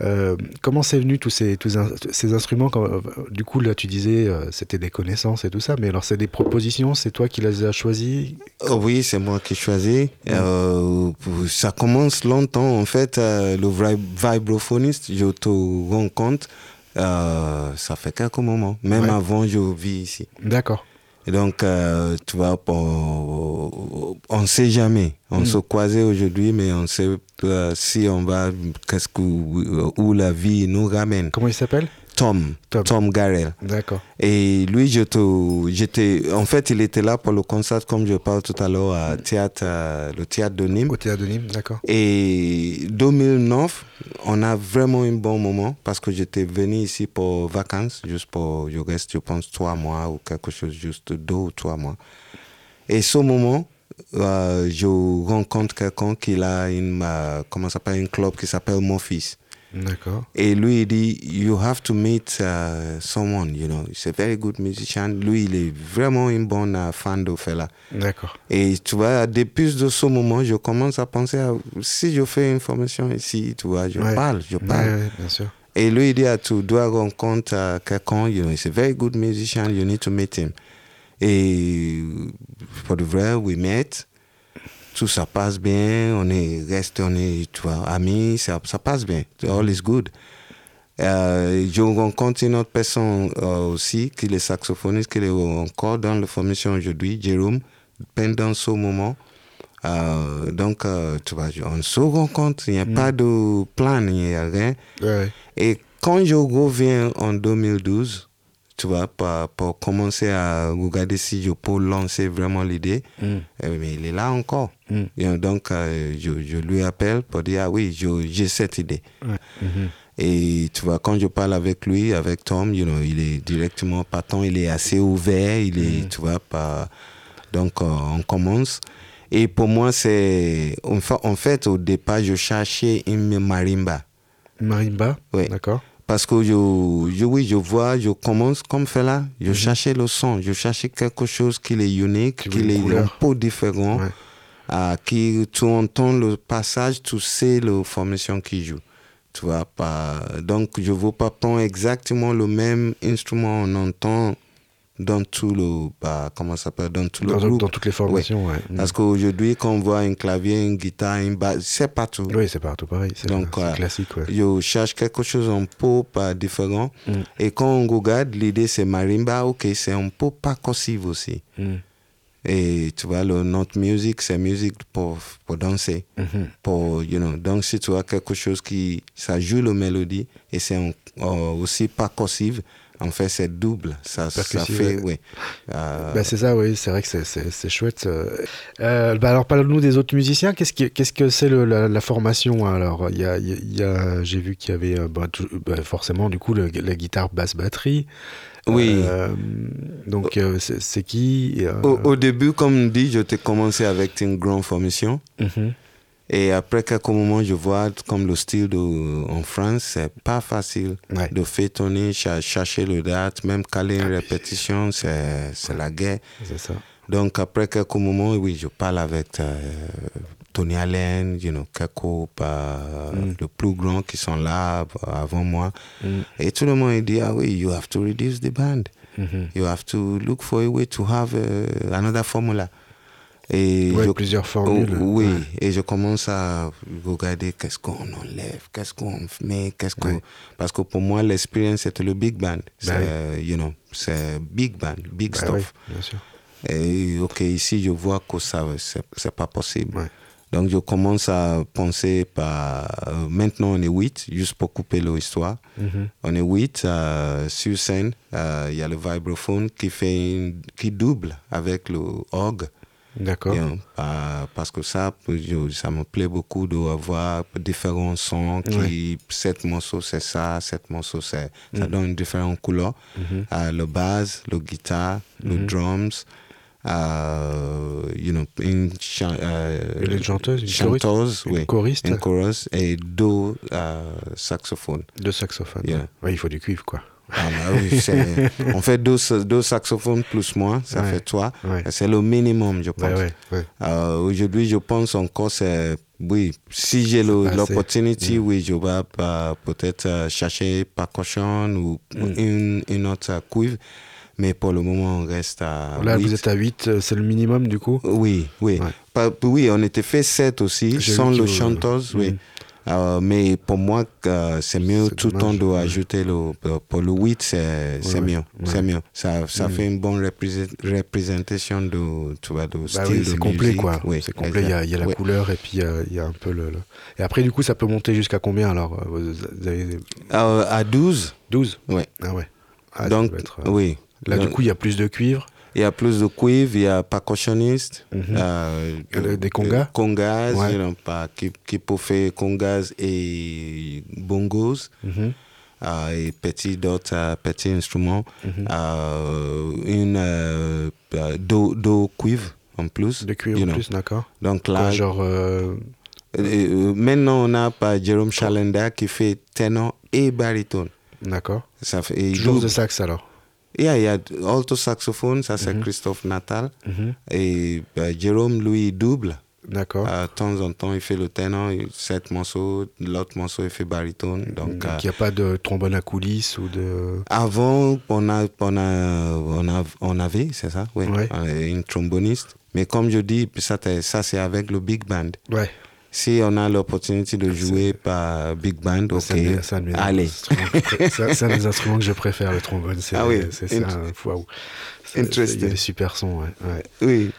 Euh, comment c'est venu tous ces, tous in- ces instruments quand- euh, Du coup, là, tu disais, euh, c'était des connaissances et tout ça, mais alors c'est des propositions, c'est toi qui les as choisies? Oh oui, c'est moi qui choisis. Euh, ça commence longtemps. En fait, euh, le vibrophoniste, je te rends compte, euh, ça fait quelques moments. Même Ouais. avant, je vis ici. D'accord. Et donc, euh, tu vois, on ne sait jamais. On Mm. se croisait aujourd'hui, mais on sait euh, si on va, qu'est-ce que, où la vie nous ramène. Comment il s'appelle? Tom, Tom. Tom, Garrel. D'accord. Et lui, j'étais, en fait, il était là pour le concert, comme je parle tout à l'heure, à théâtre, le théâtre de Nîmes. Au théâtre de Nîmes, d'accord. Et 2009, on a vraiment un bon moment parce que j'étais venu ici pour vacances, juste pour, je reste, je pense, trois mois ou quelque chose, juste deux ou trois mois. Et ce moment, euh, je rencontre quelqu'un qui a une, euh, comment ça s'appelle, un club qui s'appelle Mon Fils. D'accord. Et lui, il dit, you have to meet uh, someone, you know. He's a very good musician. Lui, il est vraiment un bon euh, fan de Fela. D'accord. Et tu vois, depuis de ce moment, je commence à penser à si je fais une formation ici, tu vois, je Ouais. parle, je parle. ouais, bien sûr. Et lui, il dit, ah, tu dois rencontrer quelqu'un, you know, he's a very good musician, you need to meet him. Et pour de vrai, we met. Tout ça passe bien, on est resté, on est, tu vois, amis, ça, ça passe bien. All is good. Euh, je rencontre une autre personne euh, aussi, qui est saxophoniste, qui est encore dans la formation aujourd'hui, Jérôme, pendant ce moment. Euh, donc, euh, tu vois, on se rencontre, il n'y a pas de plan, il n'y a rien. Ouais. Et quand je reviens en 2012, tu vois, pour, pour commencer à regarder si je peux lancer vraiment l'idée, Mm. euh, mais il est là encore. Mm. Et donc, euh, je, je lui appelle pour dire, ah oui, j'ai cette idée. Mhm. Et tu vois, quand je parle avec lui, avec Tom, you know, il est directement partant, il est assez ouvert, il est, tu vois, pas. Donc, euh, on commence. Et pour moi, c'est. En fait, au départ, je cherchais une marimba. Marimba, Oui. d'accord. Parce que je, je, oui, je vois, je commence comme fait là, je cherchais le son, je cherchais quelque chose qui est unique, Qui est un peu différent, Ouais. à qui tu entends le passage, tu sais la formation qui joue. Tu vois, pas, donc je ne veux pas prendre exactement le même instrument, on entend dans tout le, bah, comment ça s'appelle, dans tout le Dans, groupe. dans toutes les formations, ouais. Mm. Parce qu'aujourd'hui, quand on voit un clavier, une guitare, une basse, c'est partout. Oui, c'est partout pareil. C'est Donc, ouais. classique, ouais. Je cherche quelque chose un peu pas différent. Mm. Et quand on regarde, l'idée c'est marimba, ok, c'est un peu percussif aussi. Mm. Et tu vois, le notre musique, c'est musique pour, pour danser. Mhm. Pour, you know, donc si tu as quelque chose qui, ça joue la mélodie et c'est euh, aussi percussif, en fait c'est double. Ça, ça fait, oui. Euh, Bah, c'est ça, oui, c'est vrai que c'est- chouette. euh. Bah, alors, parle-nous des autres musiciens. Qu'est-ce que c'est le- la, la formation hein, Alors, y a, y a- j'ai vu qu'il y avait bah, tout- bah, forcément, du coup, le- la guitare basse batterie. Oui. Euh, donc, euh, c'est qui? Euh, au, au début, comme dit, je t'ai commencé avec une grande formation. mhm. Et après quelques moments, je vois comme le style de, en France, c'est pas facile Ouais. de faire tourner, ch- chercher le date, même caler une répétition, c'est la guerre. C'est ça. Donc après quelques moments, oui, je parle avec euh, Tony Allen, you know, quelques euh, Mm. le plus grands qui sont là euh, avant moi. Mm. Et tout le monde il dit, ah oui, you have to reduce the band. Mhm. You have to look for a way to have uh, another formula. Et Ouais, je- plusieurs formules. Oh, oui, Ouais. et je commence à regarder qu'est-ce qu'on enlève, qu'est-ce qu'on met, qu'est-ce que... Ouais. Parce que pour moi, l'expérience, c'était le big band. C'est, Bah you know, c'est big band, big Bah stuff. oui, bien sûr. Et ok, ici, je vois que ça, c'est, pas possible. Donc, je commence à penser par... euh, maintenant, on est huit, juste pour couper l'histoire. Mhm. On est huit euh, sur scène. Euh, Il y a le vibraphone qui fait une- qui double avec le orgue. D'accord. Euh, parce que ça, ça me plaît beaucoup d'avoir différents sons. Qui, Sept morceaux, c'est ça. Sept morceaux, c'est ça donne une différente couleur. Euh, le bass, le guitare, le drums. euh, you know, une euh, une chanteuse, une chanteuse, Une oui, choriste une chorus et deux saxophones. de saxophone. Yeah. ouais. Ouais, il faut du cuivre, quoi. Ah, bah oui, on fait deux, deux saxophones plus moi, ça Ouais. fait trois. Ouais. C'est le minimum, je pense. Ouais. Euh, Aujourd'hui, je pense encore, c'est. Oui, si j'ai l'opportunité, oui, je vais euh, peut-être euh, chercher percussion ou Mm. une, une autre cuivre. Mais pour le moment, on reste à. Là, vous êtes à 8, c'est le minimum, du coup? Oui, oui. Pas- oui, on était fait 7 aussi, sans le chanteuse, oui. Mm. Euh, mais pour moi, euh, c'est mieux tout le temps dommage, de ajouter le. Pour le 8, c'est c'est ouais, mieux. ouais. C'est mieux. Ça, ça Mm. fait une bonne représent- représentation de, tu vois, de Bah style oui, c'est complet, quoi. Oui, c'est complet, il y a, il y a la couleur et puis il y a, il y a un peu le, le- Et après, du coup, ça peut monter jusqu'à combien alors euh, Vous avez Euh, à 12, 12 oui. Ah ouais. Ah, ça Donc, doit être, euh, oui. Là, du Donc, coup, il y a plus de cuivre. Il y a plus de cuivre, il y a percussionniste, Mhm. euh, Euh, des congas? congas, Ouais. you know, pas- qui, qui peut faire congas et bongos. Mhm. euh, et petits d'autres euh, petits instruments, Mhm. euh, une euh, euh, do, do cuivre en plus. De cuivre en know. plus, d'accord. Donc Quoi, là, genre. euh, euh, euh, maintenant on a par Jérôme Chalenda qui fait ténor et baryton. D'accord. Toujours de sax alors. Yeah, il y a alto saxophone, ça c'est Christophe Natal. Mhm. Et euh, Jérôme, lui, il double D'accord. Euh, De temps en temps, il fait le ténor, il- sept morceaux. L'autre morceau, il fait baryton. Donc, euh, il n'y a pas de trombone à coulisses ou de. avant, on, a, on, a, on, a, on avait, c'est ça? Oui, Ouais. euh, une tromboniste. Mais comme je dis, ça, ça c'est avec le big band. Ouais. Si on a l'opportunité de jouer par big band, ok, mes allez. C'est un des instruments que je préfère, le trombone. C'est Ah oui, c'est un. C'est- Interesting. Des super sons, ouais. ouais. Oui,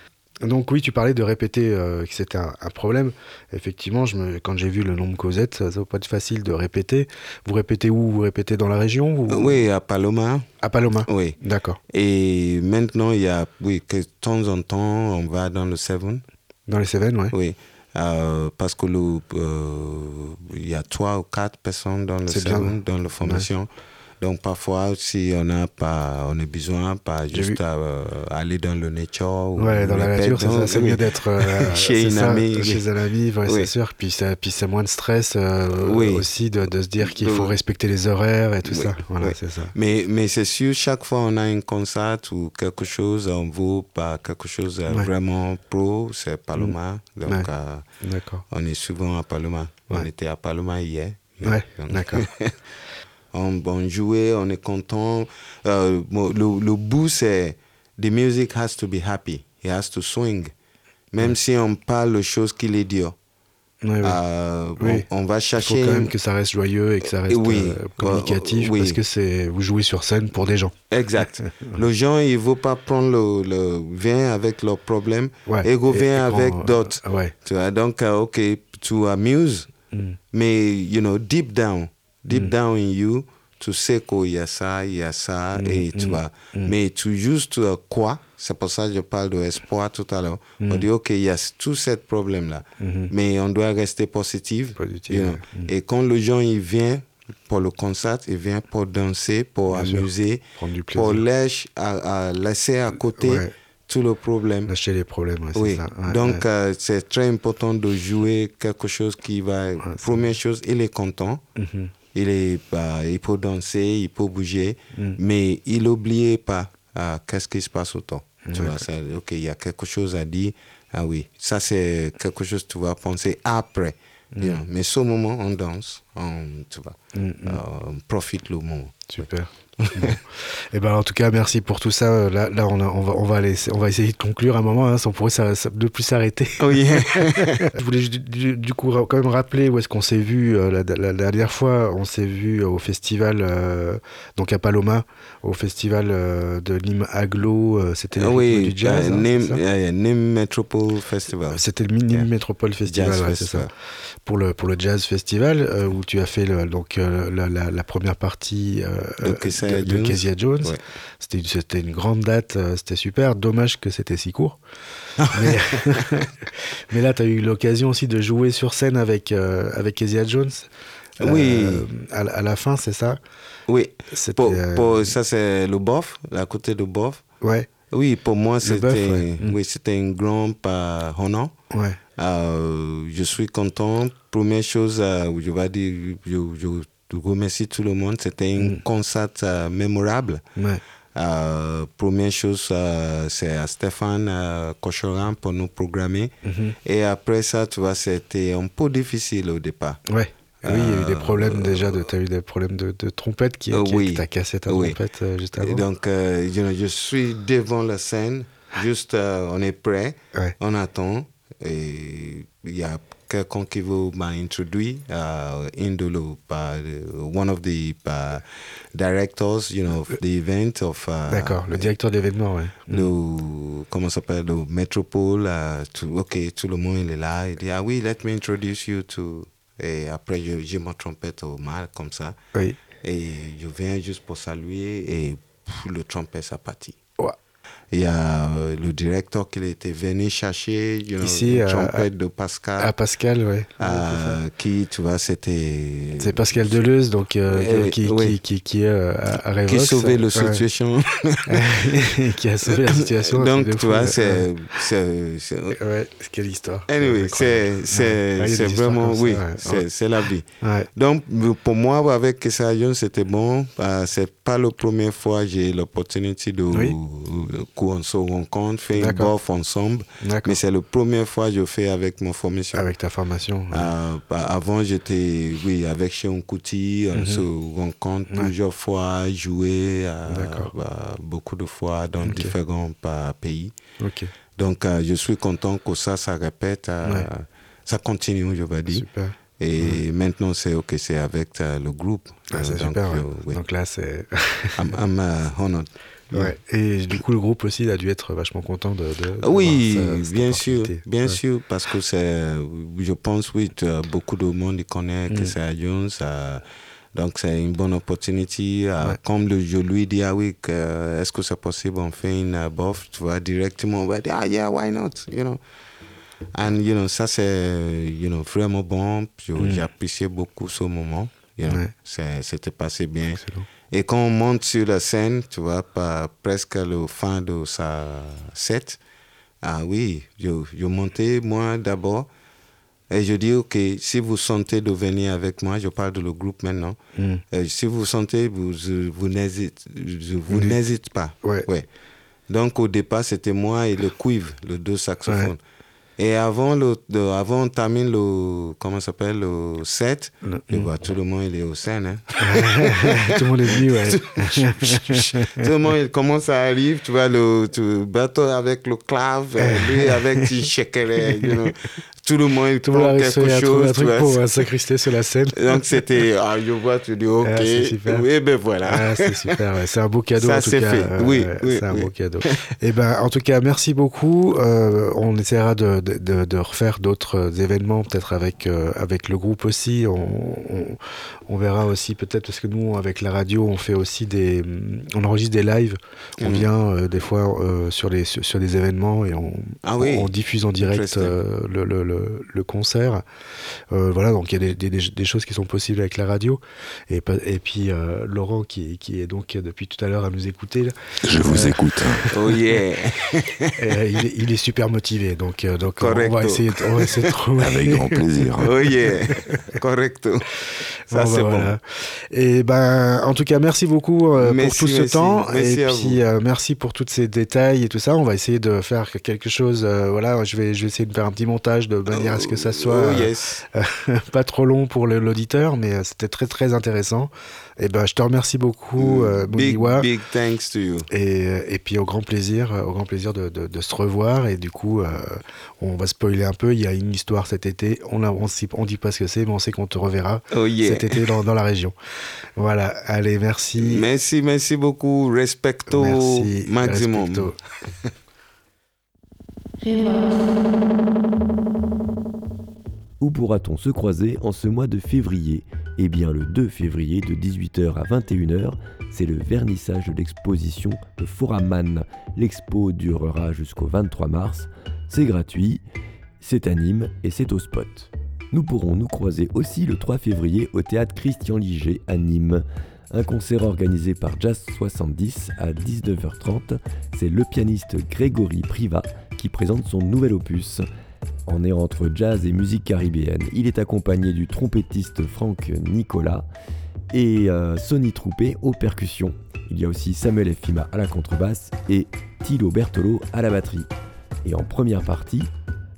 Donc oui, tu parlais de répéter euh, que c'était un, un problème. Effectivement, je me, quand j'ai vu le nombre Cosette, ça ne va pas être facile de répéter. Vous répétez où? Vous répétez dans la région ou... oui, à Paloma, À Paloma oui. D'accord. Et maintenant, il y a, oui, que de temps en temps, on va dans le Seven, Dans les Cévennes, ouais. oui. Euh, parce que euh, il y a trois ou quatre personnes dans le ouais. dans la formation. Donc parfois, si on a pas, on a besoin, pas juste à, euh, aller dans le nature. ou Ouais, dans la nature, c'est donc, mieux d'être euh, Chez une ça, amie. Chez un ami, ouais, c'est sûr. Puis, ça- puis c'est moins de stress euh, Oui. aussi de, de se dire qu'il faut respecter les horaires et tout ça. Voilà, c'est ça. Mais, mais c'est sûr, chaque fois on a un concert ou quelque chose, on vaut pas quelque chose Ouais. vraiment pro, c'est Paloma. Donc, euh, D'accord. on est souvent à Paloma. On était à Paloma hier. Ouais, Donc, d'accord. On, on jouait, on est content. Euh, le, le bout, c'est the music has to be happy. It has to swing. Même si on parle de choses qui les dure. Ouais, ouais. Euh, Oui. on, on va Il faut chercher. quand même que ça reste joyeux et que ça reste Oui. euh, communicatif Euh, oui. parce que c'est vous jouez sur scène pour des gens. Exact. Les gens, ils ne vont pas prendre le, le vin avec leurs problèmes Ouais. et go vient avec euh, d'autres. ouais. Tu vois, donc, OK, to amuse, Mm. mais, you know, deep down, deep Mm. down in you, tu sais qu'il y a ça, il y a ça, Mm, et tu mm, vois. mm. Mais tu juste euh, quoi? C'est pour ça que je parle d'espoir tout à l'heure. On dit, OK, il y a tout ce problème-là, Mhm. mais on doit rester positif. Positif, you know. ouais. Et quand le gens, il vient pour le concert, il vient pour danser, pour Bien amuser, pour lâcher, à, à laisser à côté Ouais. tout le problème. Lâcher les problèmes, ouais, Oui, ça. Ouais, donc euh, c'est très important de jouer quelque chose qui va. première chose, il est content, Mhm. Il, est, bah, il peut danser, il peut bouger, Mm. mais il n'oublie pas euh, qu'est-ce qui se passe autour. Tu Ouais. vois, ça, ok, il y a quelque chose à dire. Ah oui, ça c'est quelque chose que tu vas penser après. Mm. Mais ce moment, on danse, on, tu vois, Mm, mm. euh, on profite le moment. Super. Et ben en tout cas merci pour tout ça. Là, là on, a- on va on va aller, on va essayer de conclure un moment. Hein, on pourrait ça, ça- de plus s'arrêter. Oui. Je voulais du, du coup quand même rappeler où est-ce qu'on s'est vu euh, la, la- la dernière fois. On s'est vu au festival euh, donc à Paloma, au festival euh, de Nîmes Aglo. euh, C'était le rythme oui, du jazz. euh, hein, Nîmes, euh, Metropole Festival. C'était le Nîmes Yeah. Métropole Festival, ouais, c'est ça. Pour le pour le jazz festival euh, où tu as fait le- donc euh, la, première partie euh, De Kezia de, de Jones. Kezia Jones. Ouais. C'était une, c'était une grande date, euh, c'était super. Dommage que c'était si court. mais, mais là, tu as eu l'occasion aussi de jouer sur scène avec, euh, avec Kezia Jones. Oui. Euh, à, la- à la fin, c'est ça? Oui, pour, pour- ça c'est le bof, à côté de bof. Ouais, Oui, pour moi c'était ouais. Oui, c'était un grand euh, honneur. ouais. Euh, je suis content. Première chose, euh, je vais dire, je, je remercie tout le monde. C'était un Mm. concert euh, mémorable. ouais. Euh, première chose, euh, c'est à Stéphane euh, Cochoran pour nous programmer. Mhm. Et après ça, tu vois, c'était un peu difficile au départ. Ouais. Oui, il y a eu des problèmes déjà. De, tu as eu des problèmes de, de trompette qui, qui, oui. t'a cassé ta Oui. trompette juste Et avant. donc, you know, je suis devant la scène, juste on est prêt, Ouais. on attend, et il y a quelqu'un qui veut m'introduire, uh, Indolo, uh, one of the uh, directors, you know, of the event of... uh, D'accord, le directeur d'événement, ouais. le, comment ça s'appelle, le métropole, euh, tout, ok, tout le monde il est là, il dit, ah oui, let me introduce you to... Et après, je- j'ai ma trompette au mal, comme ça. Oui. Et je viens juste pour saluer et pff, le trompette, ça partit. Il y a euh, le directeur qui était venu chercher, you know, Ici, à- trompette de Pascal. Ah, Pascal, ouais. euh, qui, tu vois, c'était... C'est Pascal Deleuze, donc, euh, Eh, qui, oui. qui, qui, qui euh, à, à Qui Revox. sauvait la situation. qui a sauvé la situation. Donc, tu fou, vois, c'est... Ouais, quelle histoire. Anyway, c'est a vraiment oui, ouais. c'est la vie. Ouais. Donc pour moi avec Kessa Jones c'était bon. Euh, c'est pas la première fois que j'ai l'opportunité de Oui. En se rencontre, fait une bof ensemble. Mais c'est la première fois que je fais avec mon formation. Avec ta formation. ouais. Euh, bah, avant, j'étais, oui, avec chez Kouti, on Mhm. se rencontre Ouais. plusieurs fois, jouer euh, bah, beaucoup de fois dans différents bah, pays. Donc, euh, je suis content que ça, ça répète, Ouais. ça continue, je vais dire. super. Et maintenant, c'est ok, c'est avec le groupe. Ah, c'est donc, super. ouais. oui. Donc là, c'est. I'm, I'm, uh, honored. Ouais. Et du coup, le groupe aussi, il a dû être vachement content de. Ah Oui, bien sûr, bien Ouais. sûr, parce que c'est, je pense, oui, beaucoup de monde connaît que Mm. c'est à Jones. donc, c'est une bonne opportunité. Ouais. Comme le, je lui dis, ah oui, que, est-ce que c'est possible, on fait une bof, tu vois, directement, on va dire, ah yeah, why not, you know. And, you know, ça, c'est, you know, vraiment bon. Je- Mm. J'ai apprécié beaucoup ce moment. you know. Ouais. C'est- C'était passé bien. Excellent. Et quand on monte sur la scène, tu vois, pas presque le fin de sa set, ah oui, je, je montais moi d'abord. Et je dis, OK, si vous sentez de venir avec moi, je parle de le groupe maintenant. Mm. Euh, si vous sentez, vous, vous n'hésitez vous pas. Ouais. Ouais. Donc au départ, c'était moi et le cuivre, le deux saxophones. Et avant, le, de, avant on termine le, comment s'appelle, le set, Le- je vois tout le monde, il est au scène. Hein. Tout le monde est venu, ouais. Tout le monde, il commence à arriver, tu vois, le tu, bateau avec le clave, lui avec du shaker, you know. Tout le monde, le réussi quelque un chose. tu truc vois. pour euh, s'incruster sur la scène. Donc c'était, ah, je vois, tu dis, ok, Ah, super. oui, ben voilà. Ah, c'est super, ouais. c'est un beau cadeau Ça, en tout cas. fait. Oui, c'est un oui. beau cadeau. Et ben, en tout cas, merci beaucoup. Euh, on essaiera de, de, de, de refaire d'autres événements, peut-être avec euh, avec le groupe aussi. On, on, on verra aussi peut-être parce que nous, avec la radio, on fait aussi des, on enregistre des lives. On Mhm. vient des fois sur les sur, sur des événements et on, Ah oui. on diffuse en direct euh, le, le, le, le concert. Euh, voilà, donc il y a des, des, des- des choses qui sont possibles avec la radio. Et, puis euh, Laurent, qui, qui est donc depuis tout à l'heure à nous écouter, là, Je vous écoute. Oh yeah. euh, il, est, il est super motivé. Donc, euh, donc on va essayer, de- on va essayer de trouver. Avec grand plaisir. Oh yeah. Correcto. Ça, Bon, c'est bah, bon. voilà. Et ben, en tout cas, merci beaucoup euh, Merci, pour tout ce merci. temps. Merci et à puis, euh, merci pour tous ces détails et tout ça. On va essayer de faire quelque chose. euh, voilà, je vais, je vais essayer de faire un petit montage de manière à ce que ça soit Oh euh, pas trop long pour l'auditeur, mais euh, c'était très très intéressant. Et ben, je te remercie beaucoup, euh, big, Mouniwa. big thanks to you. Et, euh, et puis au grand plaisir, euh, au grand plaisir de, de- de se revoir. Et du coup, euh, on va spoiler un peu. Il y a une histoire cet été. On a, on, dit pas ce que c'est, mais on sait qu'on te reverra Oh yeah. cet été dans, dans la région. Voilà. Allez, merci. Merci, merci beaucoup. Respecto Merci. maximum. Respecto. Où pourra-t-on se croiser en ce mois de février? Eh bien le 2 février de 18h à 21h, c'est le vernissage de l'exposition de Foraman. L'expo durera jusqu'au 23 mars, c'est gratuit, c'est à Nîmes et c'est au spot. Nous pourrons nous croiser aussi le 3 février au théâtre Christian Liger à Nîmes. Un concert organisé par Jazz 70 à 19h30, c'est le pianiste Grégory Priva qui présente son nouvel opus. En est entre jazz et musique caribéenne, il est accompagné du trompettiste Franck Nicolas et euh, Sonny Troupé aux percussions. Il y a aussi Samuel Efima à la contrebasse et Thilo Bertolo à la batterie. Et en première partie,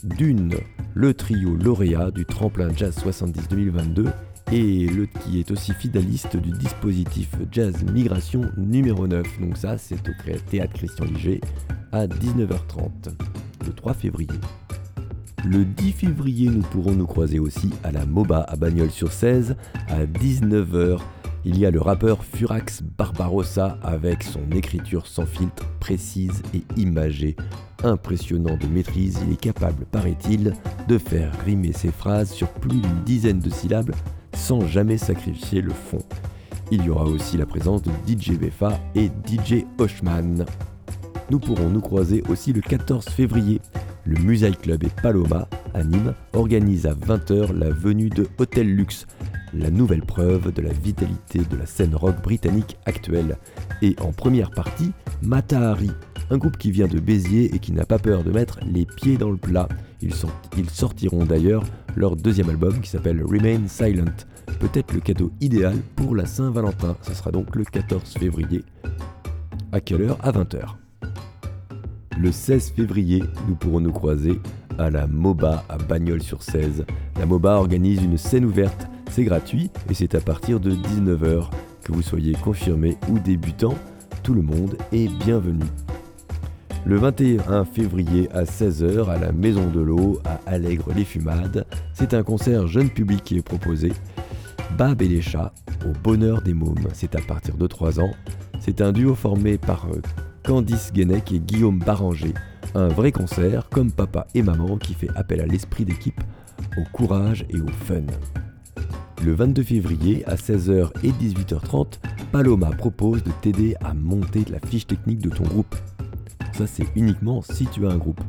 Dune, le trio lauréat du tremplin Jazz 70 2022 et le qui est aussi finaliste du dispositif Jazz Migration numéro 9. Donc ça, c'est au Théâtre Christian Liger à 19h30, le 3 février. Le 10 février, nous pourrons nous croiser aussi à la MOBA à Bagnols-sur-Cèze à 19h. Il y a le rappeur Furax Barbarossa avec son écriture sans filtre, précise et imagée. Impressionnant de maîtrise, il est capable, paraît-il, de faire rimer ses phrases sur plus d'une dizaine de syllabes sans jamais sacrifier le fond. Il y aura aussi la présence de DJ Befa et DJ Hoshman. Nous pourrons nous croiser aussi le 14 février. Le Musaï Club et Paloma, à Nîmes, organisent à 20h la venue de Hotel Luxe, la nouvelle preuve de la vitalité de la scène rock britannique actuelle. Et en première partie, Matahari, un groupe qui vient de Béziers et qui n'a pas peur de mettre les pieds dans le plat. Ils, ils sortiront d'ailleurs leur deuxième album qui s'appelle Remain Silent. Peut-être le cadeau idéal pour la Saint-Valentin. Ce sera donc le 14 février. À quelle heure? À 20h. Le 16 février, nous pourrons nous croiser à la MOBA à Bagnols-sur-Cèze. La MOBA organise une scène ouverte, c'est gratuit et c'est à partir de 19h. Que vous soyez confirmé ou débutant, tout le monde est bienvenu. Le 21 février à 16h à la Maison de l'Eau à Allègre-les-Fumades, c'est un concert jeune public qui est proposé. Bab et les chats au bonheur des mômes, c'est à partir de 3 ans. C'est un duo formé par euh, Candice Guenec et Guillaume Baranger. Un vrai concert comme papa et maman qui fait appel à l'esprit d'équipe, au courage et au fun. Le 22 février à 16h et 18h30, Paloma propose de t'aider à monter la fiche technique de ton groupe. Ça c'est uniquement si tu as un groupe.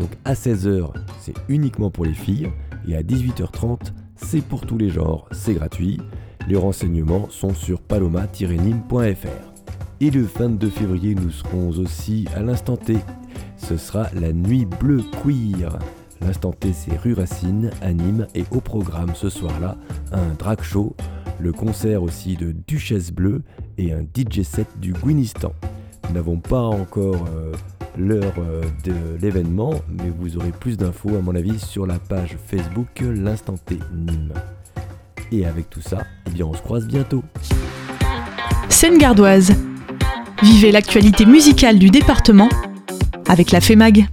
Donc à 16h c'est uniquement pour les filles et à 18h30 c'est pour tous les genres, c'est gratuit. Les renseignements sont sur paloma-nîmes.fr. Et le 22 février nous serons aussi à l'instant T. Ce sera la nuit bleue queer. L'instant T, c'est rue Racine, anime et au programme ce soir-là, un drag show, le concert aussi de Duchesse Bleue et un DJ set du Guinistan. Nous n'avons pas encore euh, l'heure euh, de l'événement, mais vous aurez plus d'infos à mon avis sur la page Facebook L'Instant T Nîmes. Et avec tout ça, eh bien on se croise bientôt. Seine gardoise. Vivez l'actualité musicale du département avec la FEMAG.